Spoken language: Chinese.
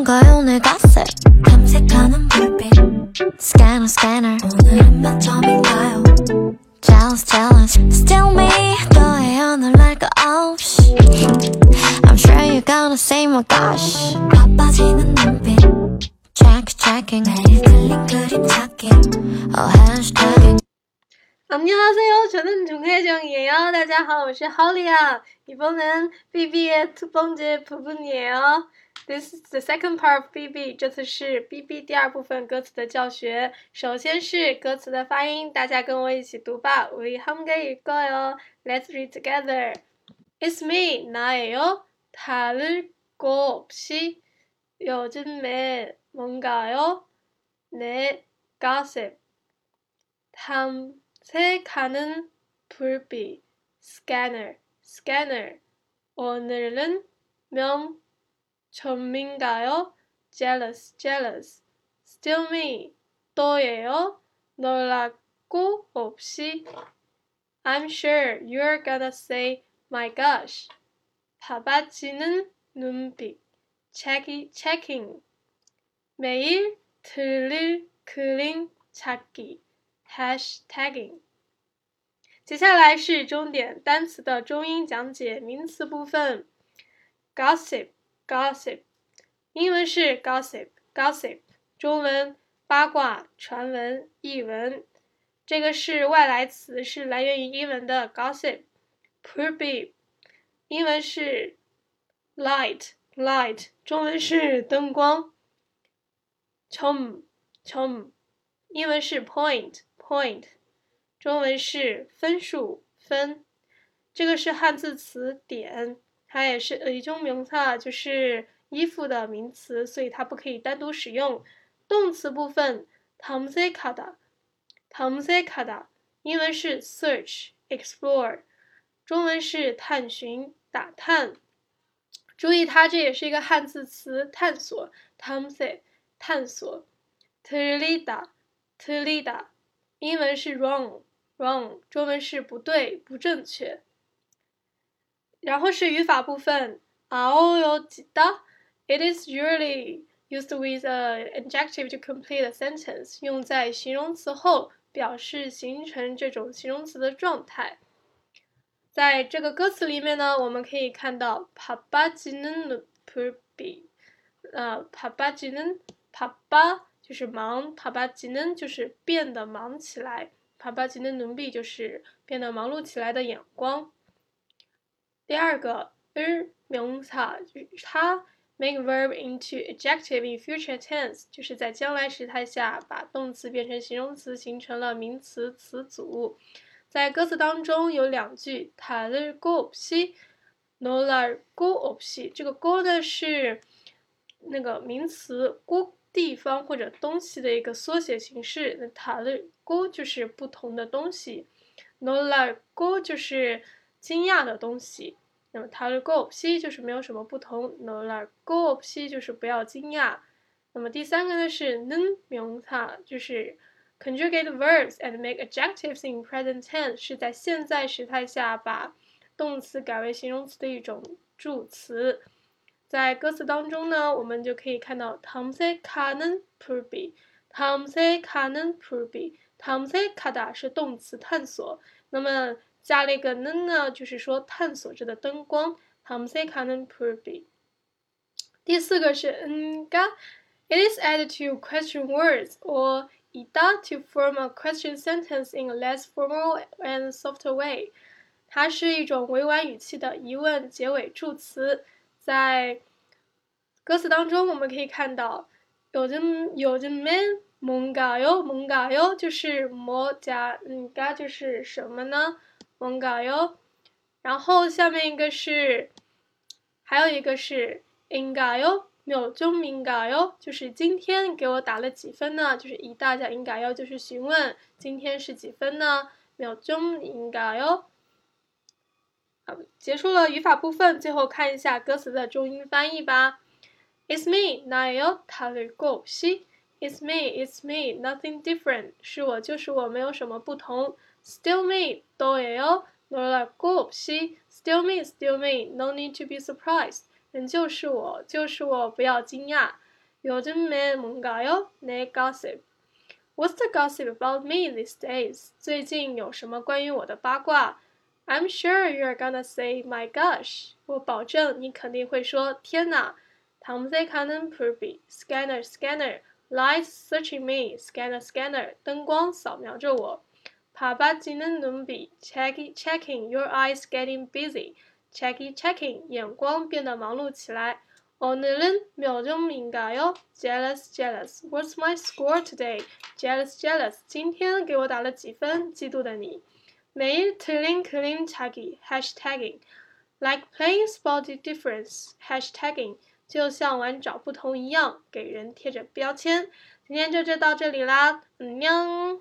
뭔가요 내 갓에 탐색하는 불빛 Scanner scanner 오늘은 몇 점인가요 Jealous jealous Still me 너의 오늘 날거 없이 I'm sure you're gonna say my gosh 바빠지는 눈빛 Check checking 매일 틀린 그림 찾기 Oh hashtagging 안녕하세요. 저는 정혜정이에요. 大家好，我是 Holly啊。 이번엔 BB의 두 번째 부분이에요. This is the second part of BB. 这次是 BB 第二部分歌词的教学。首先是歌词的发音，大家跟我一起读吧。우리함께읽어요 Let's read together. It's me, 나예요. 다를 거 없이 요즘에 뭔가요? 내 gossip. 탐색하는 불빛. scanner, scanner. 오늘은 명 점인가요? jealous, jealous. still me. 또예요. 놀랍고 없이. I'm sure you're gonna say, my gosh. 바빠지는 눈빛. checking, checking. 매일 틀릴 그림 찾기. hashtagging。接下来是重点单词的中英讲解，名词部分。 Gossip，英文是 gossip，gossip，中文八卦、传闻、译文。这个是外来词，是来源于英文的 gossip。purby，英文是 light，light，中文是灯光。chom，chom，英文是 point，point，中文是分数分。这个是汉字词点，它也是一种名词，就是衣服的名词，所以它不可以单独使用。动词部分 t o m s e k a d a t o m s e k a d a 英文是 search，explore，中文是探寻、打探。注意，它这也是一个汉字词，探索 t o m s e 探索。terida，terida，英文是 wrong，wrong，中文是不对、不正确。然后是语法部分，aoyo da。It is usually used with an adjective to complete a sentence，用在形容词后，表示形成这种形容词的状态。在这个歌词里面呢，我们可以看到 papa j i n n purbi，呃，papa j i n n papa 就是忙，papa j i n n 就是变得忙起来，papa j i n n n b i 就是变得忙碌起来的眼光。第二个 er 名词就是它 make verb into adjective in future tense，就是在将来时态下把动词变成形容词，形成了名词词组。在歌词当中有两句，다를고없이놀랄고없이这个고呢是那个名词고地方或者东西的一个缩写形式。那다를고就是不同的东西，놀랄고就是惊讶的东西。 那么它的 go p 就是没有什么不同，no la go p 就是不要惊讶。那么第三个呢是 n 名词，就是 conjugate verbs and make adjectives in present tense，是在现在时态下把动词改为形容词的一种助词。在歌词当中呢，我们就可以看到 tomse kanen purbi，tomse kanen purbi，tomse kada 是动词探索。那么加了一个 n 呢，就是说探索着的灯光。Tomse kanen purbi。第四个是 nga，it is added to question words or ida to form a question sentence in a less formal and softer way。它是一种委婉语气的疑问结尾助词。在歌词当中，我们可以看到有的有的 man 뭔가요뭔가 요， 就是么加 nga 就是什么呢？ 뭔가 요， 然后下面一个是，还有一个是인가 요， 秒钟인가 요， 就是今天给我打了几分呢？就是一大家인가 요， 就是询问今天是几分呢？秒钟인가 요。 好，结束了语法部分，最后看一下歌词的中英翻译吧。It's me, 나예요다를것없이 It's me, it's me, nothing different. 是我就是我，没有什么不同。 Still me, 또예요놀랄것없이 Still me, still me, no need to be surprised. 仍旧是我，就是我，不要惊讶。 요즘에 뭔가요? 내 gossip. What's the gossip about me these days? 最近有什么关于我的八卦？I'm sure you're gonna say my gosh. 我保证你肯定会说天哪。탐색하는 불빛, scanner scanner, lights searching me, scanner scanner, 灯光扫描着我。 바빠지는 눈빛, checking checking, your eyes getting busy, checking checking, 眼光变得忙碌起来。 오늘은 몇 점인가요? Jealous, jealous. What's my score today? Jealous, jealous. 今天给我打了几分？嫉妒的你。매일 틀린 그림 찾기. Hashtagging. Like playing spot the difference. Hashtagging. 就像玩找不同一样，给人贴着标签。今天就就到这里啦，嗯녕。